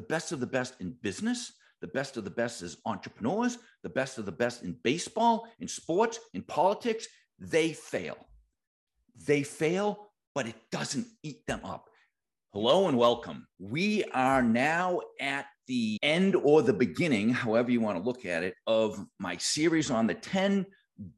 the best of the best in business, the best of the best as entrepreneurs, the best of the best in baseball, in sports, in politics, they fail. They fail, but it doesn't eat them up. Hello and welcome. We are now at the end or the beginning, however you want to look at it, of my series on the 10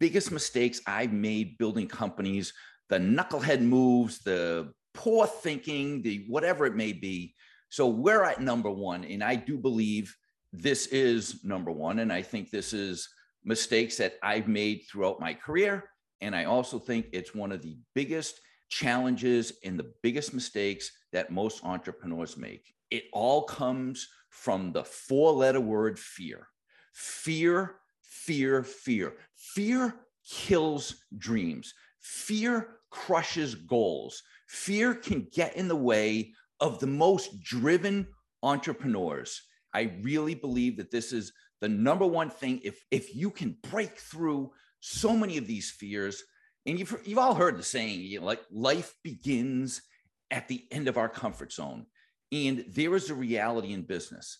biggest mistakes I've made building companies, the knucklehead moves, the poor thinking, the whatever it may be. So we're at number one. And I do believe this is number one. And I think this is mistakes that I've made throughout my career. And I also think it's one of the biggest challenges and the biggest mistakes that most entrepreneurs make. It all comes from the four letter word fear. Fear, fear, fear. Fear kills dreams. Fear crushes goals. Fear can get in the way of the most driven entrepreneurs. I really believe that this is the number one thing. If, if you can break through so many of these fears, and you've, you've all heard the saying, you know, like life begins at the end of our comfort zone. And there is a reality in business.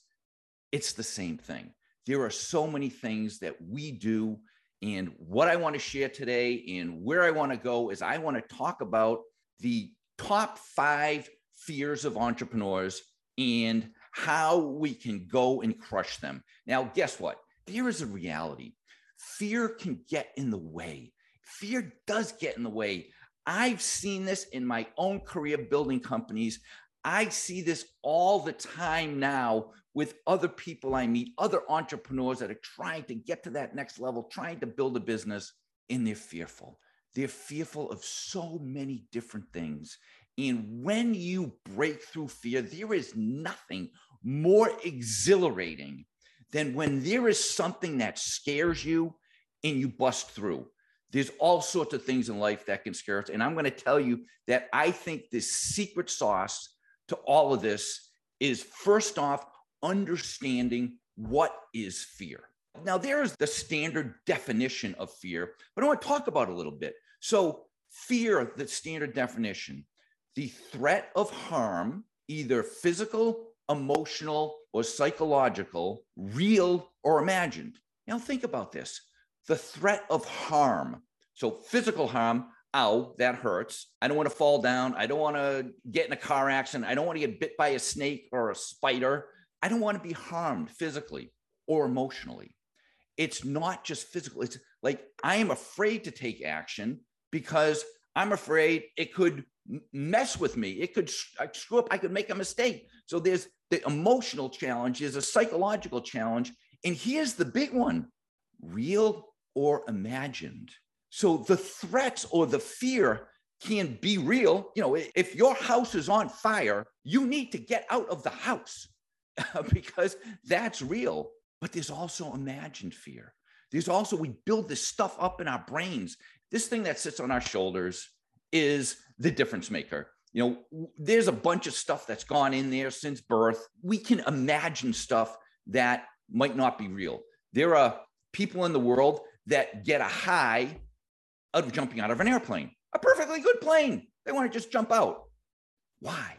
It's the same thing. There are so many things that we do. And what I want to share today and where I want to go is I want to talk about the top five fears of entrepreneurs and how we can go and crush them. Now, guess what? There is a reality. Fear can get in the way. Fear does get in the way. I've seen this in my own career building companies. I see this all the time now with other people I meet, other entrepreneurs that are trying to get to that next level, trying to build a business, and they're fearful. They're fearful of so many different things. And when you break through fear, there is nothing more exhilarating than when there is something that scares you and you bust through. There's all sorts of things in life that can scare us. And I'm going to tell you that I think the secret sauce to all of this is first off, understanding what is fear. Now, there's the standard definition of fear, but I want to talk about a little bit. So, fear, the standard definition, the threat of harm, either physical, emotional, or psychological, real or imagined. Now, think about this the threat of harm. So, physical harm, ow, that hurts. I don't want to fall down. I don't want to get in a car accident. I don't want to get bit by a snake or a spider. I don't want to be harmed physically or emotionally. It's not just physical. It's like I am afraid to take action because I'm afraid it could mess with me. It could screw up. I could make a mistake. So there's the emotional challenge, there's a psychological challenge. And here's the big one real or imagined. So the threats or the fear can be real. You know, if your house is on fire, you need to get out of the house because that's real. But there's also imagined fear. There's also, we build this stuff up in our brains. This thing that sits on our shoulders is the difference maker. You know, there's a bunch of stuff that's gone in there since birth. We can imagine stuff that might not be real. There are people in the world that get a high out of jumping out of an airplane, a perfectly good plane. They want to just jump out. Why?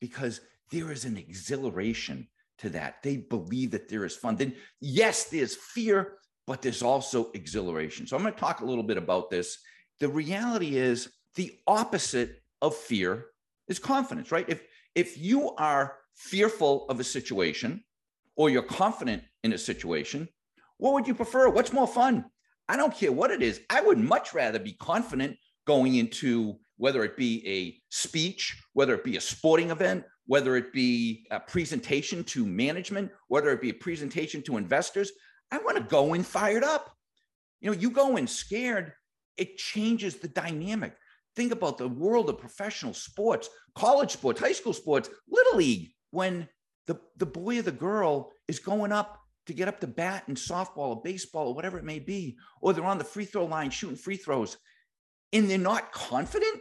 Because there is an exhilaration to that. They believe that there is fun. Then, yes, there's fear, but there's also exhilaration. So, I'm going to talk a little bit about this. The reality is the opposite of fear is confidence, right? If, if you are fearful of a situation or you're confident in a situation, what would you prefer? What's more fun? I don't care what it is. I would much rather be confident going into whether it be a speech, whether it be a sporting event, whether it be a presentation to management, whether it be a presentation to investors. I want to go in fired up. You know, you go in scared, it changes the dynamic. Think about the world of professional sports, college sports, high school sports, little league, when the, the boy or the girl is going up to get up to bat in softball or baseball or whatever it may be, or they're on the free throw line shooting free throws, and they're not confident,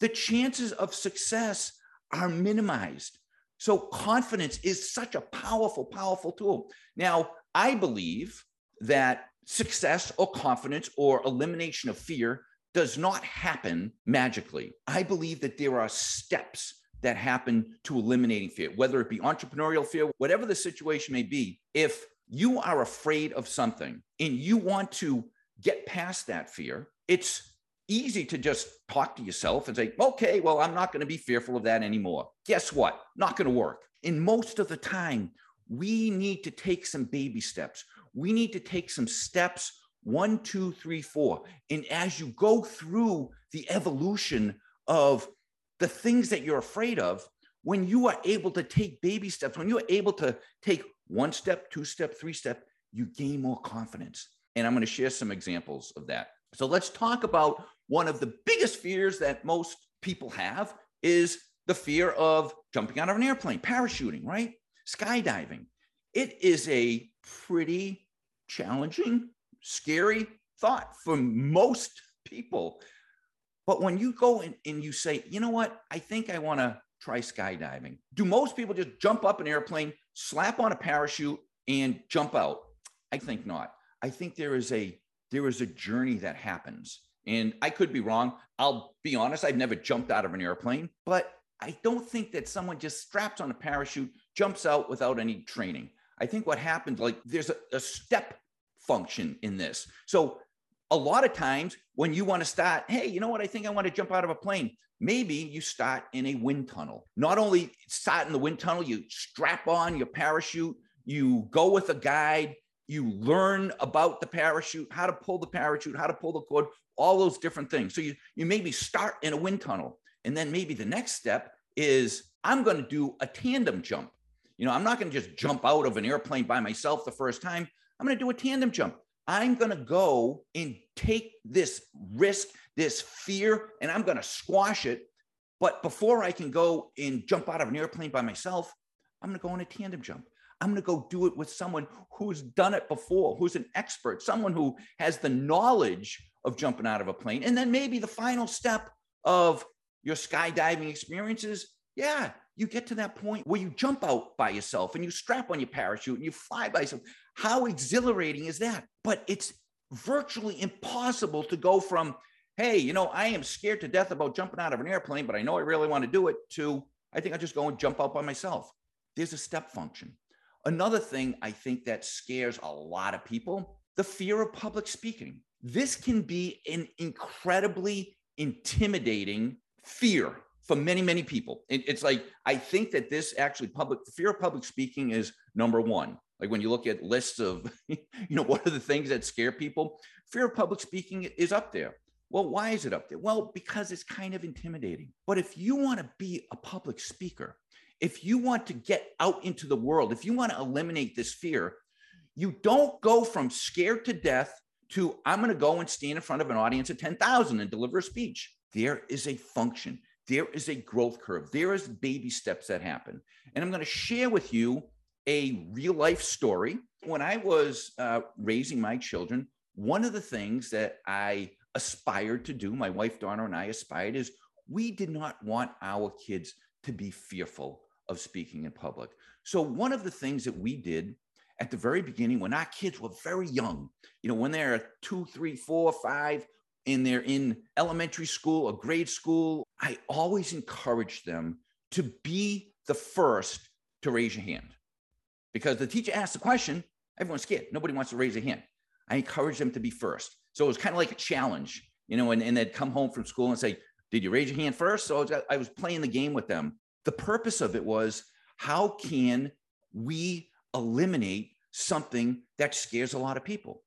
the chances of success are minimized. So, confidence is such a powerful, powerful tool. Now, I believe that success or confidence or elimination of fear does not happen magically. I believe that there are steps that happen to eliminating fear, whether it be entrepreneurial fear, whatever the situation may be. If you are afraid of something and you want to get past that fear, it's easy to just talk to yourself and say, okay, well, I'm not going to be fearful of that anymore. Guess what? Not going to work. And most of the time, we need to take some baby steps. We need to take some steps one, two, three, four. And as you go through the evolution of the things that you're afraid of, when you are able to take baby steps, when you're able to take one step, two step, three step, you gain more confidence. And I'm going to share some examples of that. So let's talk about one of the biggest fears that most people have is the fear of jumping out of an airplane, parachuting, right? Skydiving. It is a pretty challenging, scary thought for most people. But when you go in and you say, you know what, I think I want to try skydiving, do most people just jump up an airplane, slap on a parachute, and jump out? I think not. I think there is a there is a journey that happens. And I could be wrong. I'll be honest, I've never jumped out of an airplane, but I don't think that someone just straps on a parachute, jumps out without any training. I think what happens, like there's a, a step function in this. So a lot of times when you want to start, hey, you know what? I think I want to jump out of a plane. Maybe you start in a wind tunnel. Not only start in the wind tunnel, you strap on your parachute, you go with a guide, you learn about the parachute, how to pull the parachute, how to pull the cord, all those different things. So you, you maybe start in a wind tunnel. And then maybe the next step is I'm going to do a tandem jump. You know, I'm not going to just jump out of an airplane by myself the first time. I'm going to do a tandem jump. I'm going to go and take this risk, this fear, and I'm going to squash it. But before I can go and jump out of an airplane by myself, I'm going to go on a tandem jump. I'm going to go do it with someone who's done it before, who's an expert, someone who has the knowledge of jumping out of a plane. And then maybe the final step of your skydiving experiences. Yeah, you get to that point where you jump out by yourself and you strap on your parachute and you fly by yourself. How exhilarating is that? But it's virtually impossible to go from, hey, you know, I am scared to death about jumping out of an airplane, but I know I really want to do it, to I think I'll just go and jump out by myself. There's a step function. Another thing I think that scares a lot of people the fear of public speaking. This can be an incredibly intimidating fear for many, many people. It, it's like, I think that this actually public the fear of public speaking is number one. Like when you look at lists of, you know, what are the things that scare people? Fear of public speaking is up there. Well, why is it up there? Well, because it's kind of intimidating. But if you want to be a public speaker, if you want to get out into the world, if you want to eliminate this fear, you don't go from scared to death to I'm going to go and stand in front of an audience of 10,000 and deliver a speech. There is a function. There is a growth curve. There is baby steps that happen. And I'm going to share with you a real life story. When I was uh, raising my children, one of the things that I aspired to do, my wife Donna and I aspired, is we did not want our kids to be fearful of speaking in public. So, one of the things that we did at the very beginning, when our kids were very young, you know, when they're two, three, four, five, and they're in elementary school or grade school, I always encourage them to be the first to raise your hand. Because the teacher asks the question, everyone's scared. Nobody wants to raise a hand. I encourage them to be first. So it was kind of like a challenge, you know, and, and they'd come home from school and say, Did you raise your hand first? So I was playing the game with them. The purpose of it was how can we eliminate something that scares a lot of people?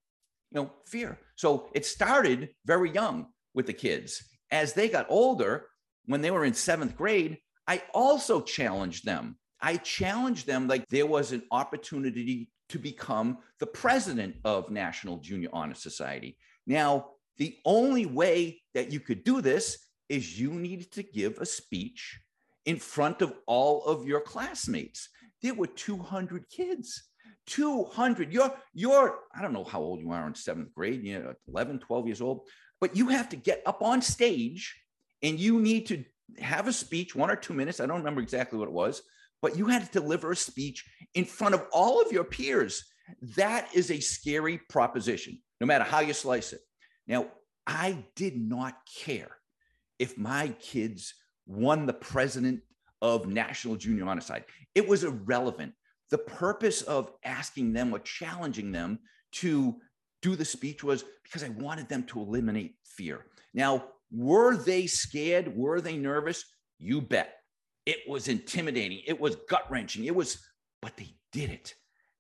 You know, fear. So it started very young with the kids. As they got older, when they were in seventh grade, I also challenged them. I challenged them like there was an opportunity to become the president of National Junior Honor Society. Now, the only way that you could do this is you needed to give a speech in front of all of your classmates. There were 200 kids. 200. You're, you're, I don't know how old you are in seventh grade, you know, 11, 12 years old, but you have to get up on stage and you need to have a speech, one or two minutes. I don't remember exactly what it was, but you had to deliver a speech in front of all of your peers. That is a scary proposition, no matter how you slice it. Now, I did not care if my kids won the president of National Junior Honor Society. It was irrelevant. The purpose of asking them or challenging them to do the speech was because I wanted them to eliminate fear. Now, were they scared? Were they nervous? You bet. It was intimidating. It was gut wrenching. It was, but they did it.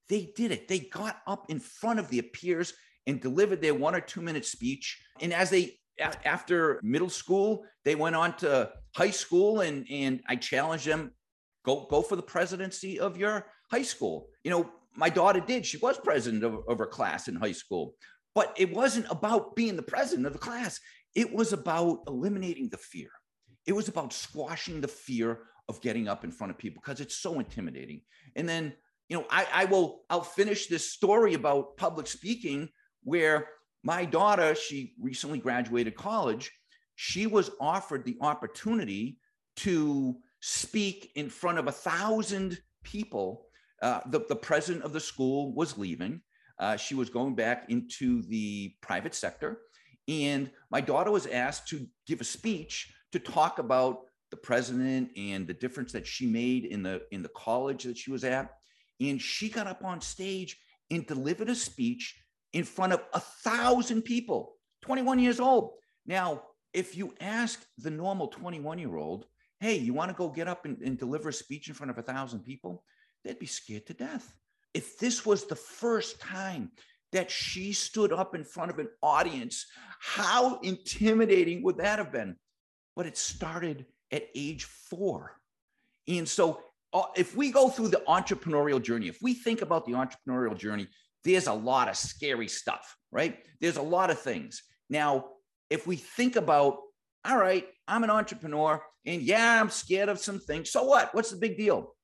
They did it. They got up in front of the peers and delivered their one or two minute speech. And as they, after middle school, they went on to high school and, and I challenged them go, go for the presidency of your high school. You know, my daughter did. She was president of, of her class in high school. But it wasn't about being the president of the class. It was about eliminating the fear. It was about squashing the fear of getting up in front of people because it's so intimidating. And then, you know, I, I will, I'll finish this story about public speaking where my daughter, she recently graduated college. She was offered the opportunity to speak in front of a thousand people. Uh, the, the president of the school was leaving. Uh, she was going back into the private sector. And my daughter was asked to give a speech to talk about the president and the difference that she made in the in the college that she was at. And she got up on stage and delivered a speech in front of a thousand people, 21 years old. Now, if you ask the normal 21 year old, hey, you want to go get up and, and deliver a speech in front of a thousand people? They'd be scared to death. If this was the first time that she stood up in front of an audience, how intimidating would that have been? But it started at age four. And so, uh, if we go through the entrepreneurial journey, if we think about the entrepreneurial journey, there's a lot of scary stuff, right? There's a lot of things. Now, if we think about, all right, I'm an entrepreneur and yeah, I'm scared of some things. So what? What's the big deal?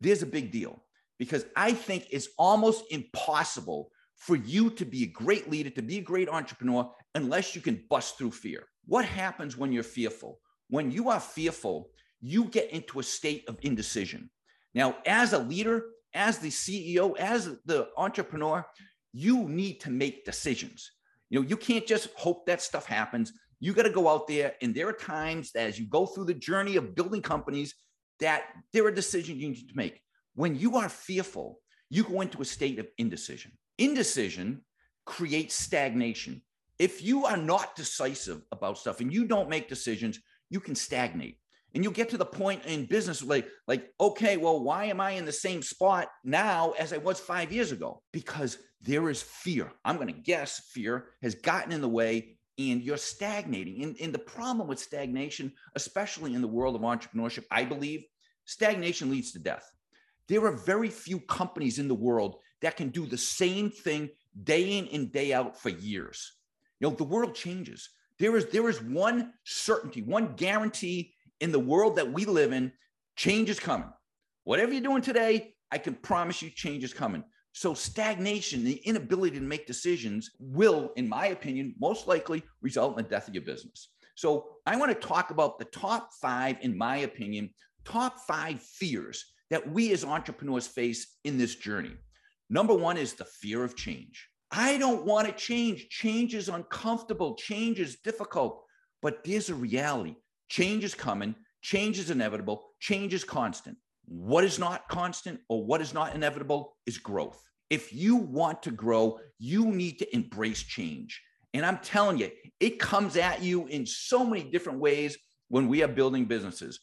There's a big deal because I think it's almost impossible for you to be a great leader, to be a great entrepreneur, unless you can bust through fear. What happens when you're fearful? When you are fearful, you get into a state of indecision. Now, as a leader, as the CEO, as the entrepreneur, you need to make decisions. You know, you can't just hope that stuff happens. You got to go out there. And there are times as you go through the journey of building companies, that there are decisions you need to make. When you are fearful, you go into a state of indecision. Indecision creates stagnation. If you are not decisive about stuff and you don't make decisions, you can stagnate. And you'll get to the point in business like, like, okay, well, why am I in the same spot now as I was five years ago? Because there is fear. I'm going to guess fear has gotten in the way and you're stagnating. And, and the problem with stagnation, especially in the world of entrepreneurship, I believe stagnation leads to death. There are very few companies in the world that can do the same thing day in and day out for years. You know, the world changes. There is there is one certainty, one guarantee in the world that we live in, change is coming. Whatever you're doing today, I can promise you change is coming. So stagnation, the inability to make decisions will, in my opinion, most likely result in the death of your business. So I want to talk about the top five, in my opinion, top five fears that we as entrepreneurs face in this journey. Number one is the fear of change. I don't want to change. Change is uncomfortable. Change is difficult. But there's a reality change is coming, change is inevitable, change is constant. What is not constant or what is not inevitable is growth. If you want to grow, you need to embrace change. And I'm telling you, it comes at you in so many different ways when we are building businesses.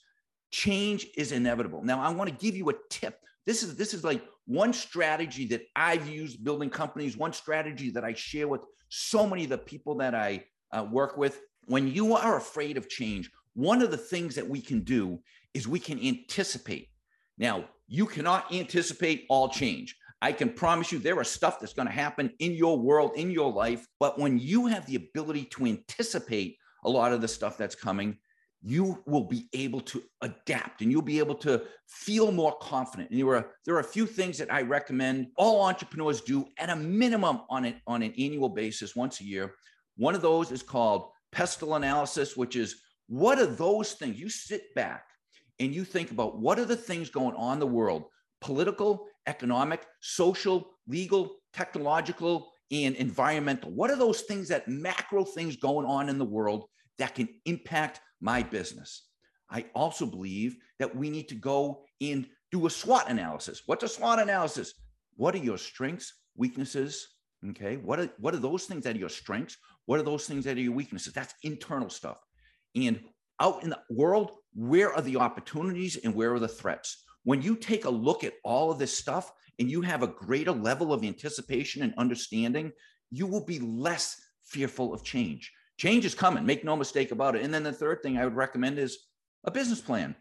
Change is inevitable. Now, I want to give you a tip. This is this is like one strategy that I've used building companies, one strategy that I share with so many of the people that I uh, work with. When you are afraid of change, one of the things that we can do is we can anticipate. Now, you cannot anticipate all change. I can promise you there are stuff that's going to happen in your world, in your life. But when you have the ability to anticipate a lot of the stuff that's coming, you will be able to adapt and you'll be able to feel more confident. And there are there are a few things that I recommend all entrepreneurs do at a minimum on an on an annual basis once a year. One of those is called pestle analysis, which is what are those things? You sit back and you think about what are the things going on in the world political, economic, social, legal, technological, and environmental. What are those things that macro things going on in the world that can impact my business? I also believe that we need to go and do a SWOT analysis. What's a SWOT analysis? What are your strengths, weaknesses? Okay. What are, what are those things that are your strengths? What are those things that are your weaknesses? That's internal stuff. And out in the world, where are the opportunities and where are the threats? When you take a look at all of this stuff and you have a greater level of anticipation and understanding, you will be less fearful of change. Change is coming, make no mistake about it. And then the third thing I would recommend is a business plan.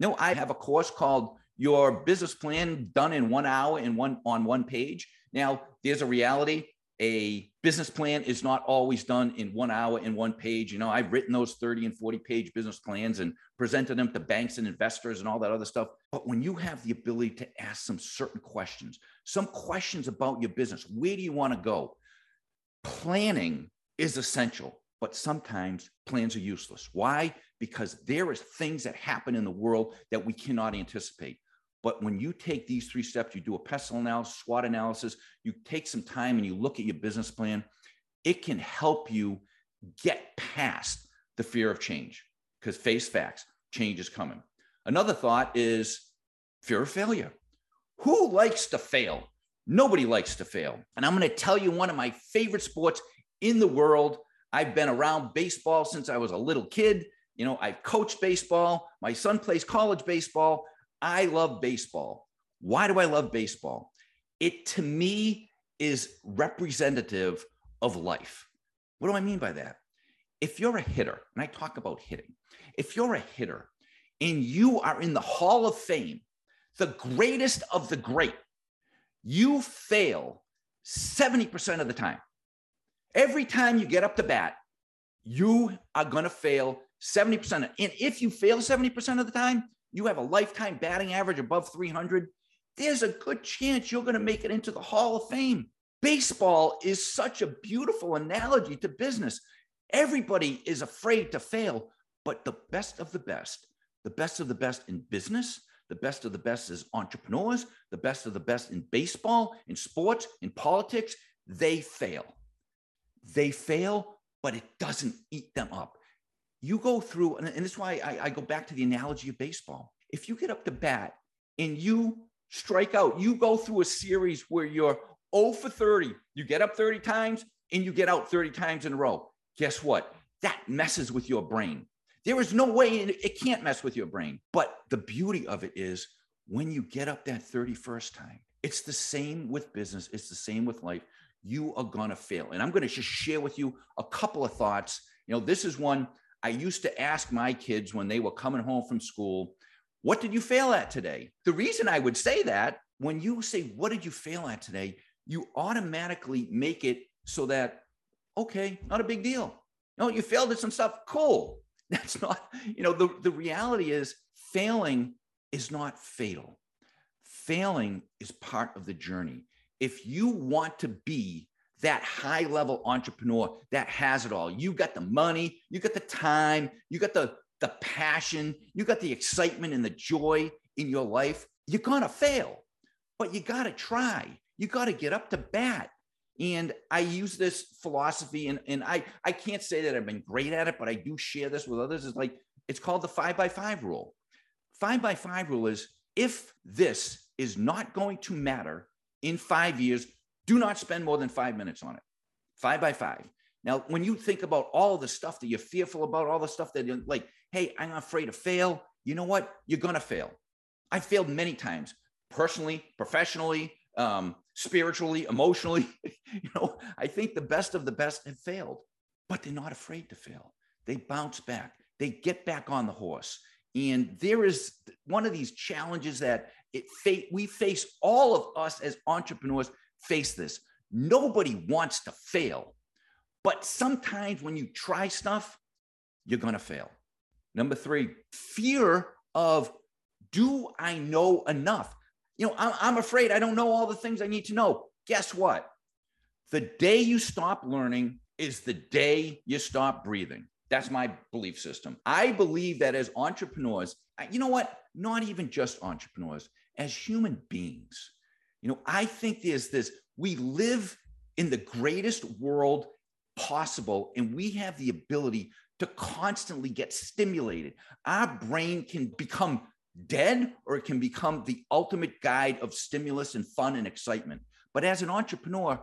No, I have a course called Your Business Plan Done in One Hour in one on one page. Now, there's a reality a business plan is not always done in one hour in one page. You know, I've written those 30 and 40 page business plans and presented them to banks and investors and all that other stuff. But when you have the ability to ask some certain questions, some questions about your business, where do you want to go? Planning is essential, but sometimes plans are useless. Why? Because there is things that happen in the world that we cannot anticipate. But when you take these three steps, you do a pestle analysis, SWOT analysis, you take some time and you look at your business plan, it can help you get past the fear of change because face facts, change is coming. Another thought is fear of failure. Who likes to fail? Nobody likes to fail. And I'm going to tell you one of my favorite sports in the world. I've been around baseball since I was a little kid. You know, I've coached baseball. My son plays college baseball. I love baseball. Why do I love baseball? It to me is representative of life. What do I mean by that? If you're a hitter, and I talk about hitting, if you're a hitter and you are in the Hall of Fame, the greatest of the great, you fail 70% of the time. Every time you get up to bat, you are going to fail 70%. And if you fail 70% of the time, you have a lifetime batting average above 300, there's a good chance you're going to make it into the Hall of Fame. Baseball is such a beautiful analogy to business. Everybody is afraid to fail, but the best of the best, the best of the best in business, the best of the best as entrepreneurs, the best of the best in baseball, in sports, in politics, they fail. They fail, but it doesn't eat them up you go through, and, and that's why I, I go back to the analogy of baseball. If you get up to bat and you strike out, you go through a series where you're 0 for 30, you get up 30 times and you get out 30 times in a row. Guess what? That messes with your brain. There is no way it can't mess with your brain. But the beauty of it is when you get up that 31st time, it's the same with business, it's the same with life. You are going to fail. And I'm going to just share with you a couple of thoughts. You know, this is one I used to ask my kids when they were coming home from school, what did you fail at today? The reason I would say that, when you say, what did you fail at today? You automatically make it so that, okay, not a big deal. No, you failed at some stuff. Cool. That's not, you know, the, the reality is failing is not fatal. Failing is part of the journey. If you want to be that high level entrepreneur that has it all. You got the money, you got the time, you got the, the passion, you got the excitement and the joy in your life. You're going to fail, but you got to try. You got to get up to bat. And I use this philosophy, and, and I, I can't say that I've been great at it, but I do share this with others. It's like, it's called the five by five rule. Five by five rule is if this is not going to matter in five years, do not spend more than five minutes on it. Five by five. Now, when you think about all the stuff that you're fearful about, all the stuff that you're like, hey, I'm afraid to fail, you know what? You're going to fail. I failed many times, personally, professionally, um, spiritually, emotionally. you know, I think the best of the best have failed, but they're not afraid to fail. They bounce back, they get back on the horse. And there is one of these challenges that it fa- we face all of us as entrepreneurs face this. Nobody wants to fail, but sometimes when you try stuff, you're going to fail. Number three, fear of do I know enough? You know, I'm, afraid I don't know all the things I need to know. Guess what? The day you stop learning is the day you stop breathing. That's my belief system. I believe that as entrepreneurs, you know what? Not even just entrepreneurs, as human beings, you know, I think there's this, we live in the greatest world possible, and we have the ability to constantly get stimulated. Our brain can become dead or it can become the ultimate guide of stimulus and fun and excitement. But as an entrepreneur,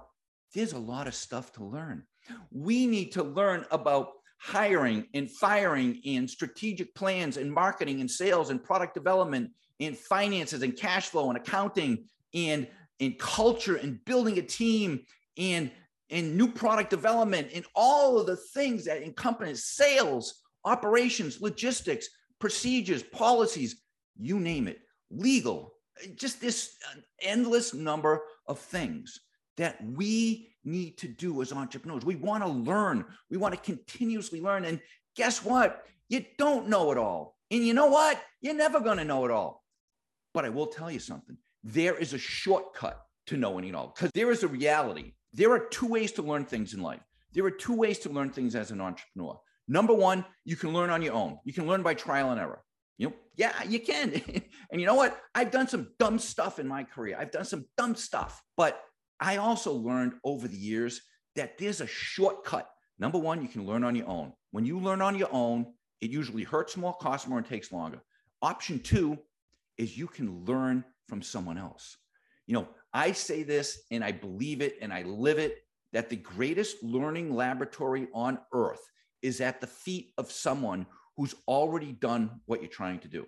there's a lot of stuff to learn. We need to learn about hiring and firing and strategic plans and marketing and sales and product development and finances and cash flow and accounting and in culture and building a team and in new product development and all of the things that encompass sales, operations, logistics, procedures, policies, you name it, legal, just this endless number of things that we need to do as entrepreneurs. We want to learn, we want to continuously learn. And guess what? You don't know it all. And you know what? You're never going to know it all. But I will tell you something there is a shortcut to knowing it all because there is a reality. There are two ways to learn things in life. There are two ways to learn things as an entrepreneur. Number one, you can learn on your own. You can learn by trial and error. You know, yeah, you can. and you know what? I've done some dumb stuff in my career. I've done some dumb stuff, but I also learned over the years that there's a shortcut. Number one, you can learn on your own. When you learn on your own, it usually hurts more, costs more, and takes longer. Option two is you can learn from someone else. You know, I say this and I believe it and I live it that the greatest learning laboratory on earth is at the feet of someone who's already done what you're trying to do.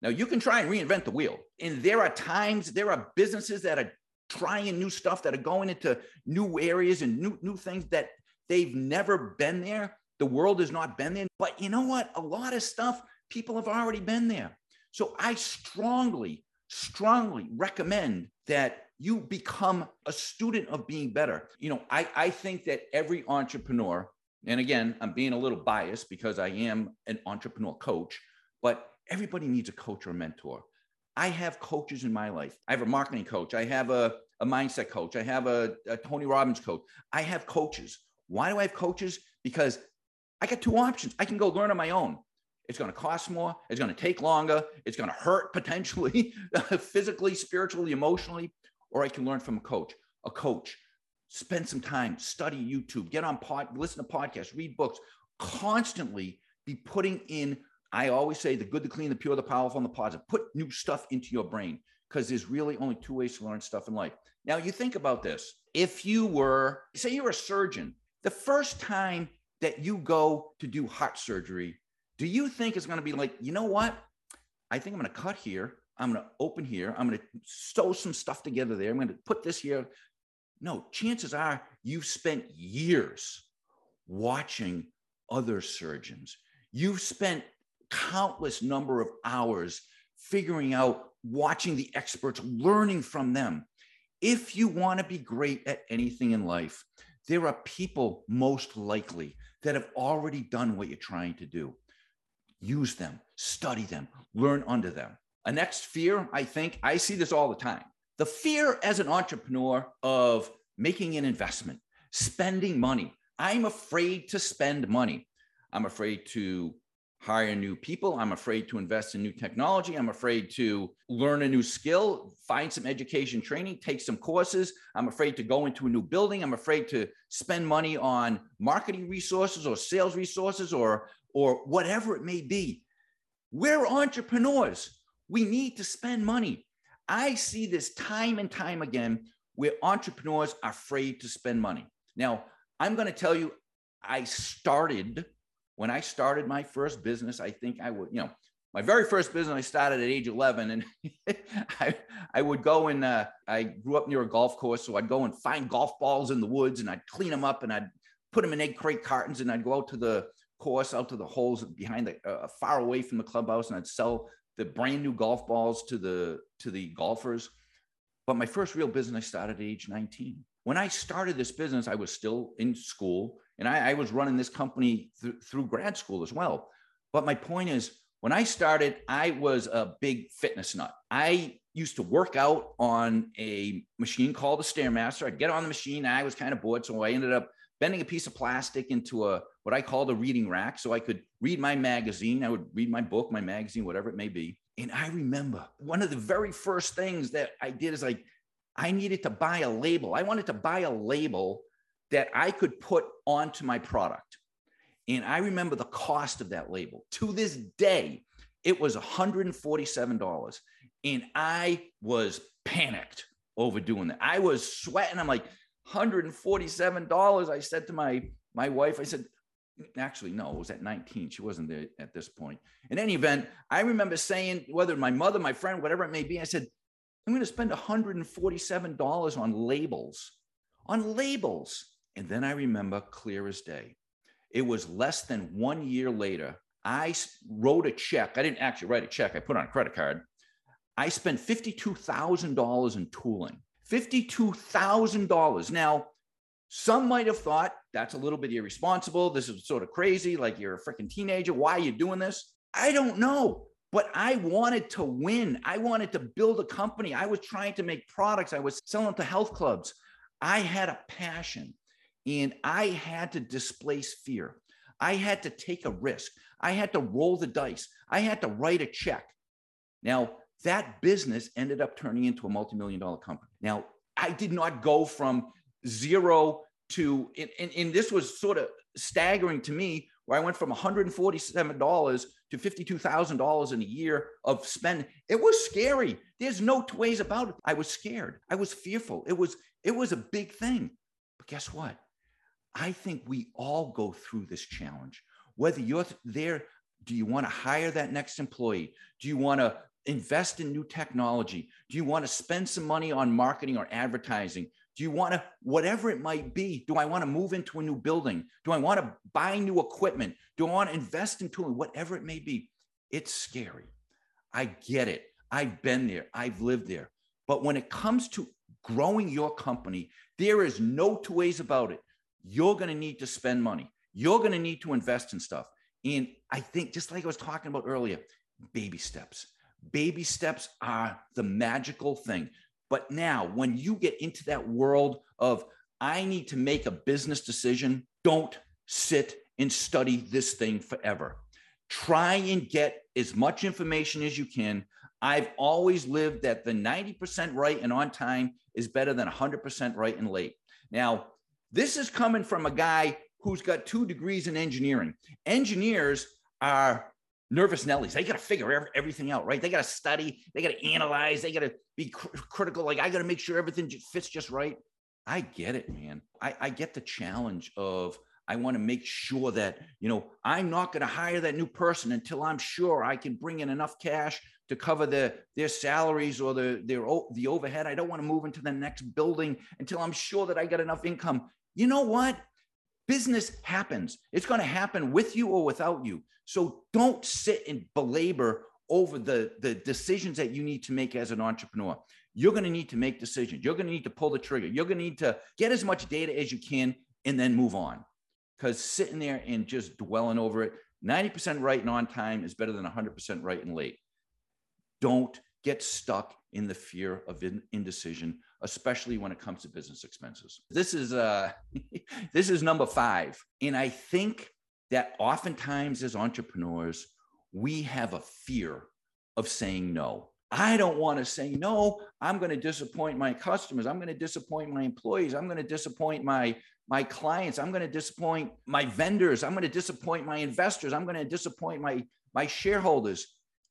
Now, you can try and reinvent the wheel. And there are times, there are businesses that are trying new stuff, that are going into new areas and new, new things that they've never been there. The world has not been there. But you know what? A lot of stuff people have already been there. So I strongly, strongly recommend that you become a student of being better. You know, I, I think that every entrepreneur, and again, I'm being a little biased because I am an entrepreneur coach, but everybody needs a coach or a mentor. I have coaches in my life. I have a marketing coach. I have a, a mindset coach. I have a, a Tony Robbins coach. I have coaches. Why do I have coaches? Because I got two options. I can go learn on my own. It's going to cost more. It's going to take longer. It's going to hurt potentially, physically, spiritually, emotionally. Or I can learn from a coach. A coach. Spend some time, study YouTube, get on pod, listen to podcasts, read books. Constantly be putting in. I always say the good, the clean, the pure, the powerful, and the positive. Put new stuff into your brain because there's really only two ways to learn stuff in life. Now, you think about this. If you were, say, you're a surgeon, the first time that you go to do heart surgery, do you think it's going to be like, you know what? I think I'm going to cut here. I'm going to open here. I'm going to sew some stuff together there. I'm going to put this here. No, chances are you've spent years watching other surgeons. You've spent countless number of hours figuring out, watching the experts, learning from them. If you want to be great at anything in life, there are people most likely that have already done what you're trying to do use them, study them, learn under them. A next fear, I think, I see this all the time. The fear as an entrepreneur of making an investment, spending money. I'm afraid to spend money. I'm afraid to hire new people. I'm afraid to invest in new technology. I'm afraid to learn a new skill, find some education training, take some courses. I'm afraid to go into a new building. I'm afraid to spend money on marketing resources or sales resources or or whatever it may be. We're entrepreneurs. We need to spend money. I see this time and time again where entrepreneurs are afraid to spend money. Now, I'm going to tell you, I started when I started my first business. I think I would, you know, my very first business I started at age 11, and I I would go and uh, I grew up near a golf course, so I'd go and find golf balls in the woods, and I'd clean them up, and I'd put them in egg crate cartons, and I'd go out to the course out to the holes behind the uh, far away from the clubhouse, and I'd sell the brand new golf balls to the to the golfers. But my first real business started at age 19. When I started this business, I was still in school, and I, I was running this company th- through grad school as well. But my point is, when I started, I was a big fitness nut. I used to work out on a machine called the Stairmaster. I'd get on the machine. I was kind of bored, so I ended up bending a piece of plastic into a what I called a reading rack so I could read my magazine. I would read my book, my magazine, whatever it may be. And I remember one of the very first things that I did is like I needed to buy a label. I wanted to buy a label that I could put onto my product. And I remember the cost of that label. To this day, it was $147. And I was panicked over doing that. I was sweating. I'm like, $147. I said to my my wife, I said, actually, no, it was at 19. She wasn't there at this point. In any event, I remember saying, whether my mother, my friend, whatever it may be, I said, I'm going to spend $147 on labels, on labels. And then I remember clear as day. It was less than one year later. I wrote a check. I didn't actually write a check. I put on a credit card. I spent $52,000 in tooling. $52,000. Now, some might have thought that's a little bit irresponsible. This is sort of crazy. Like you're a freaking teenager. Why are you doing this? I don't know. But I wanted to win. I wanted to build a company. I was trying to make products. I was selling to health clubs. I had a passion and I had to displace fear. I had to take a risk. I had to roll the dice. I had to write a check. Now, that business ended up turning into a multi million dollar company. Now, I did not go from zero to, and, and, and this was sort of staggering to me, where I went from $147 to $52,000 in a year of spend. It was scary. There's no two ways about it. I was scared. I was fearful. It was, it was a big thing. But guess what? I think we all go through this challenge. Whether you're there, do you want to hire that next employee? Do you want to invest in new technology? Do you want to spend some money on marketing or advertising? Do you want to, whatever it might be, do I want to move into a new building? Do I want to buy new equipment? Do I want to invest in tooling? Whatever it may be, it's scary. I get it. I've been there, I've lived there. But when it comes to growing your company, there is no two ways about it. You're going to need to spend money, you're going to need to invest in stuff. And I think, just like I was talking about earlier, baby steps. Baby steps are the magical thing. But now, when you get into that world of, I need to make a business decision, don't sit and study this thing forever. Try and get as much information as you can. I've always lived that the 90% right and on time is better than 100% right and late. Now, this is coming from a guy who's got two degrees in engineering. Engineers are nervous Nellies. They got to figure everything out, right? They got to study, they got to analyze, they got to be cr- critical. Like, I got to make sure everything fits just right. I get it, man. I, I get the challenge of, I want to make sure that, you know, I'm not going to hire that new person until I'm sure I can bring in enough cash to cover the, their salaries or the, their, the overhead. I don't want to move into the next building until I'm sure that I got enough income. You know what? Business happens. It's going to happen with you or without you. So don't sit and belabor over the, the decisions that you need to make as an entrepreneur. You're going to need to make decisions. You're going to need to pull the trigger. You're going to need to get as much data as you can and then move on. Because sitting there and just dwelling over it, 90% right and on time is better than 100% right and late. Don't get stuck in the fear of indecision especially when it comes to business expenses. This is uh this is number 5. And I think that oftentimes as entrepreneurs, we have a fear of saying no. I don't want to say no. I'm going to disappoint my customers. I'm going to disappoint my employees. I'm going to disappoint my my clients. I'm going to disappoint my vendors. I'm going to disappoint my investors. I'm going to disappoint my my shareholders.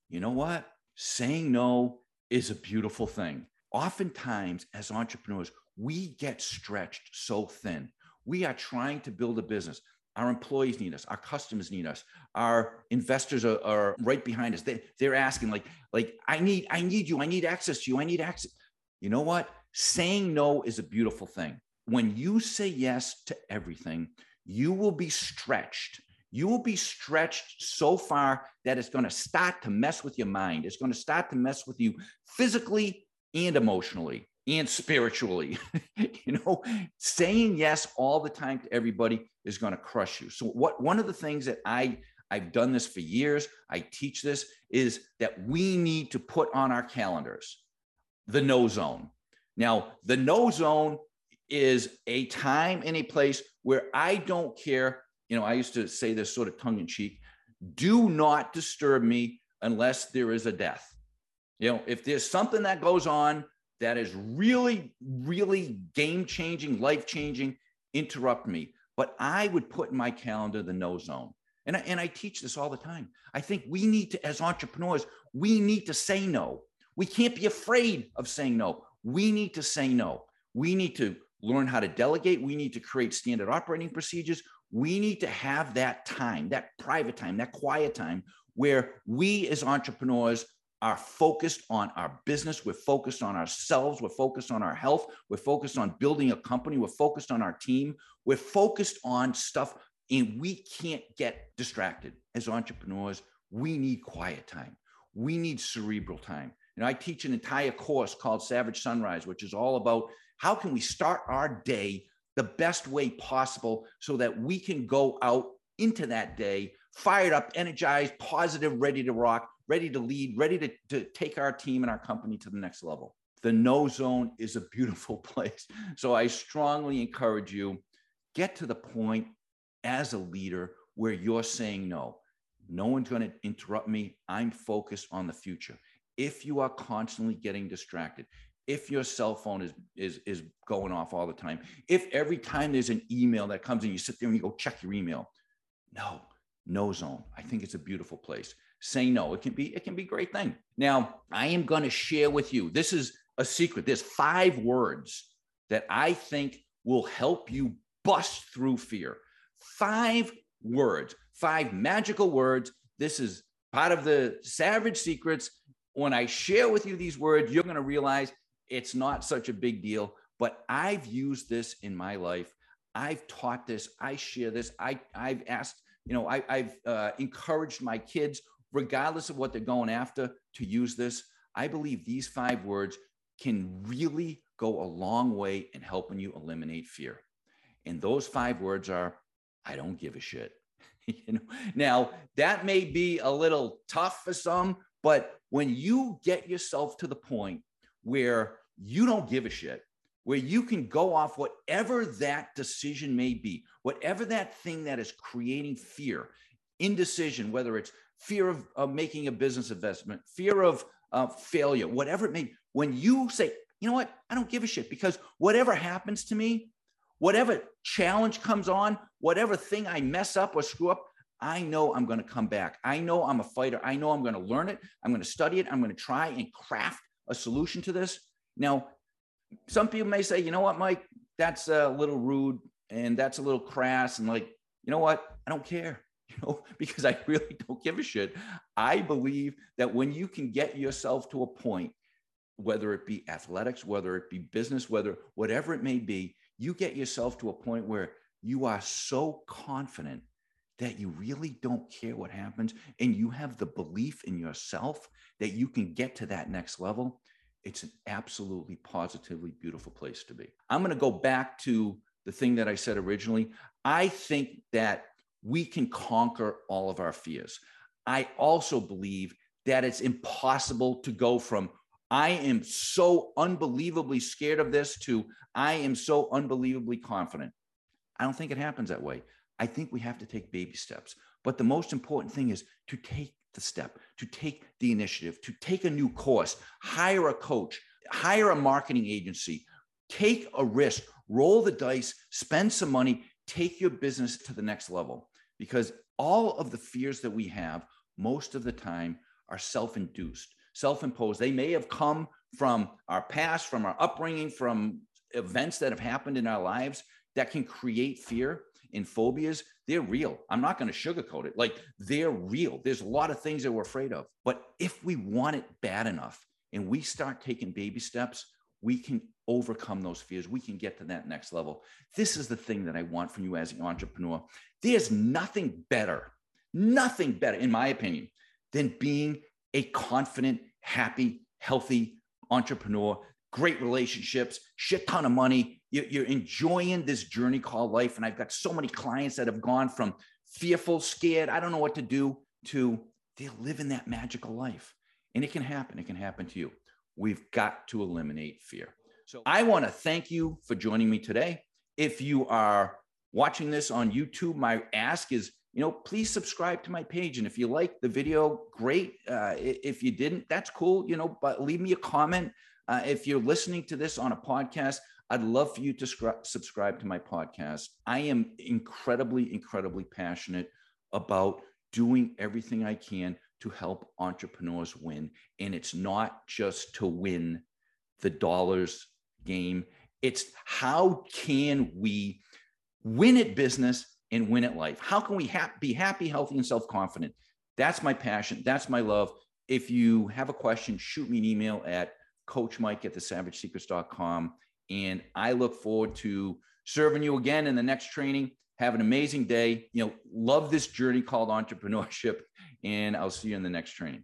You know what? Saying no is a beautiful thing oftentimes as entrepreneurs, we get stretched so thin. We are trying to build a business. Our employees need us. Our customers need us. Our investors are, are right behind us. They, they're asking, like, like, I need, I need you. I need access to you. I need access. You know what? Saying no is a beautiful thing. When you say yes to everything, you will be stretched. You will be stretched so far that it's going to start to mess with your mind. It's going to start to mess with you physically and emotionally and spiritually. you know, saying yes all the time to everybody is going to crush you. So what one of the things that I I've done this for years, I teach this is that we need to put on our calendars the no zone. Now, the no zone is a time and a place where I don't care, you know, I used to say this sort of tongue in cheek, do not disturb me unless there is a death. You know, if there's something that goes on that is really, really game changing, life changing, interrupt me. but I would put in my calendar the no zone. And I, and I teach this all the time. I think we need to, as entrepreneurs, we need to say no. We can't be afraid of saying no. We need to say no. We need to learn how to delegate. We need to create standard operating procedures. We need to have that time, that private time, that quiet time where we as entrepreneurs are focused on our business. We're focused on ourselves. We're focused on our health. We're focused on building a company. We're focused on our team. We're focused on stuff, and we can't get distracted as entrepreneurs. We need quiet time. We need cerebral time. Know, I teach an entire course called Savage Sunrise, which is all about how can we start our day the best way possible so that we can go out into that day fired up, energized, positive, ready to rock, ready to lead, ready to, to take our team and our company to the next level. The no zone is a beautiful place. So I strongly encourage you get to the point as a leader where you're saying no. No one's going to interrupt me. I'm focused on the future. If you are constantly getting distracted, if your cell phone is is is going off all the time, if every time there's an email that comes in, you sit there and you go check your email. No, no zone. I think it's a beautiful place. Say no. It can be, it can be a great thing. Now, I am going to share with you. This is a secret. There's five words that I think will help you bust through fear. Five words, five magical words. This is part of the savage secrets. When I share with you these words, you're going to realize it's not such a big deal, but I've used this in my life. I've taught this. I share this. I, I've asked you know, I, have uh, encouraged my kids, regardless of what they're going after, to use this. I believe these five words can really go a long way in helping you eliminate fear. And those five words are, I don't give a shit. you know, now that may be a little tough for some, but when you get yourself to the point where you don't give a shit, where you can go off whatever that decision may be, whatever that thing that is creating fear, indecision, whether it's fear of, making a business investment, fear of uh, failure, whatever it may when you say, you know what, I don't give a shit because whatever happens to me, whatever challenge comes on, whatever thing I mess up or screw up, I know I'm going to come back. I know I'm a fighter. I know I'm going to learn it. I'm going to study it. I'm going to try and craft a solution to this. Now, some people may say, you know what, Mike, that's a little rude and that's a little crass. And like, you know what? I don't care, you know, because I really don't give a shit. I believe that when you can get yourself to a point, whether it be athletics, whether it be business, whether whatever it may be, you get yourself to a point where you are so confident that you really don't care what happens and you have the belief in yourself that you can get to that next level it's an absolutely positively beautiful place to be. I'm going to go back to the thing that I said originally. I think that we can conquer all of our fears. I also believe that it's impossible to go from I am so unbelievably scared of this to I am so unbelievably confident. I don't think it happens that way. I think we have to take baby steps. But the most important thing is to take the step, to take the initiative, to take a new course, hire a coach, hire a marketing agency, take a risk, roll the dice, spend some money, take your business to the next level. Because all of the fears that we have, most of the time, are self induced, self imposed. They may have come from our past, from our upbringing, from events that have happened in our lives that can create fear and phobias, they're real. I'm not going to sugarcoat it. Like they're real. There's a lot of things that we're afraid of. But if we want it bad enough and we start taking baby steps, we can overcome those fears. We can get to that next level. This is the thing that I want from you as an entrepreneur. There's nothing better, nothing better, in my opinion, than being a confident, happy, healthy entrepreneur, great relationships, shit ton of money, you're enjoying this journey called life. And I've got so many clients that have gone from fearful, scared, I don't know what to do, to they're living that magical life. And it can happen. It can happen to you. We've got to eliminate fear. So I want to thank you for joining me today. If you are watching this on YouTube, my ask is, you know, please subscribe to my page. And if you like the video, great. Uh, if you didn't, that's cool, you know, but leave me a comment. Uh, if you're listening to this on a podcast, I'd love for you to scri- subscribe to my podcast. I am incredibly, incredibly passionate about doing everything I can to help entrepreneurs win. And it's not just to win the dollars game, it's how can we win at business and win at life? How can we ha- be happy, healthy, and self confident? That's my passion. That's my love. If you have a question, shoot me an email at coachmike at thesavagesecrets.com. And I look forward to serving you again in the next training. Have an amazing day. You know, love this journey called entrepreneurship. And I'll see you in the next training.